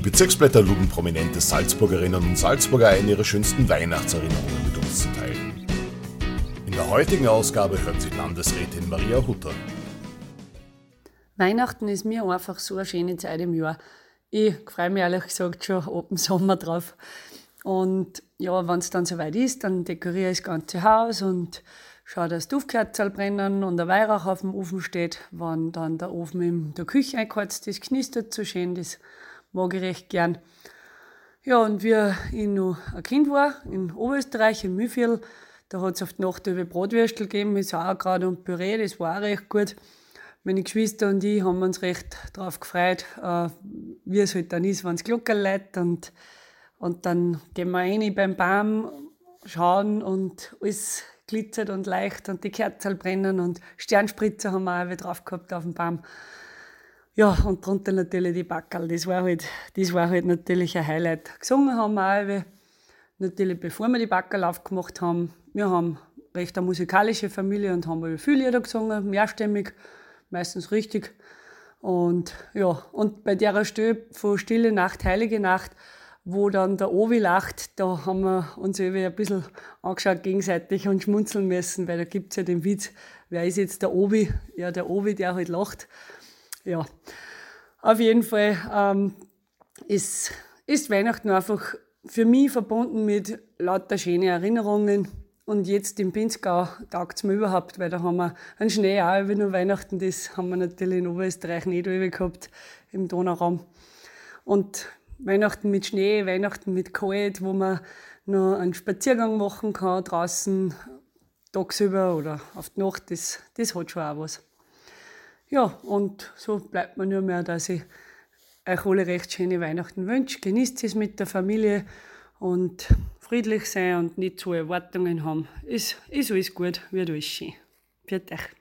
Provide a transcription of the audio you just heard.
Die Bezirksblätter luden prominente Salzburgerinnen und Salzburger ein, ihre schönsten Weihnachtserinnerungen mit uns zu teilen. In der heutigen Ausgabe hört sich Landesrätin Maria Hutter. Weihnachten ist mir einfach so eine schöne Zeit im Jahr. Ich freue mich ehrlich gesagt schon ab dem Sommer drauf. Und ja, wenn es dann soweit ist, dann dekoriere ich das ganze Haus und schaue, dass Duftkerzen brennen und der Weihrauch auf dem Ofen steht. Wenn dann der Ofen in der Küche eingeheizt ist, knistert so schön, das mag ich recht gern. Ja, und wie ich noch ein Kind war, in Oberösterreich, in Mühlviertel, da hat es auf die Nacht über Bratwürstel gegeben mit Sauerkraut und Püree, das war auch recht gut. Meine Geschwister und ich haben uns recht darauf gefreut, äh, wie es halt dann ist, wenn es Glocken lädt und, und dann gehen wir rein beim Baum, schauen und alles glitzert und leicht und die Kerzen brennen und Sternspritzer haben wir auch drauf gehabt auf dem Baum. Ja, und drunter natürlich die Backerl. Das war halt, das war halt natürlich ein Highlight. Gesungen haben wir auch, natürlich bevor wir die Backerl aufgemacht haben. Wir haben recht eine musikalische Familie und haben viele Lieder gesungen, mehrstimmig, meistens richtig. Und ja, und bei der Stelle von Stille Nacht, Heilige Nacht wo dann der Ovi lacht, da haben wir uns irgendwie ein bisschen angeschaut gegenseitig und schmunzeln müssen, weil da gibt es ja den Witz, wer ist jetzt der Ovi? Ja, der Ovi, der halt lacht. Ja, auf jeden Fall ähm, ist, ist Weihnachten einfach für mich verbunden mit lauter schönen Erinnerungen. Und jetzt im Pinzgau taugt es mir überhaupt, weil da haben wir einen Schnee auch über nur Weihnachten. Das haben wir natürlich in Oberösterreich nicht gehabt, im Donauraum. Und Weihnachten mit Schnee, Weihnachten mit Kalt, wo man noch einen Spaziergang machen kann draußen, tagsüber oder auf die Nacht, das, das hat schon auch was. Ja, und so bleibt mir nur mehr, dass ich euch alle recht schöne Weihnachten wünsche. Genießt es mit der Familie und friedlich sein und nicht zu Erwartungen haben. Ist, ist alles gut, wird alles schön. Für euch.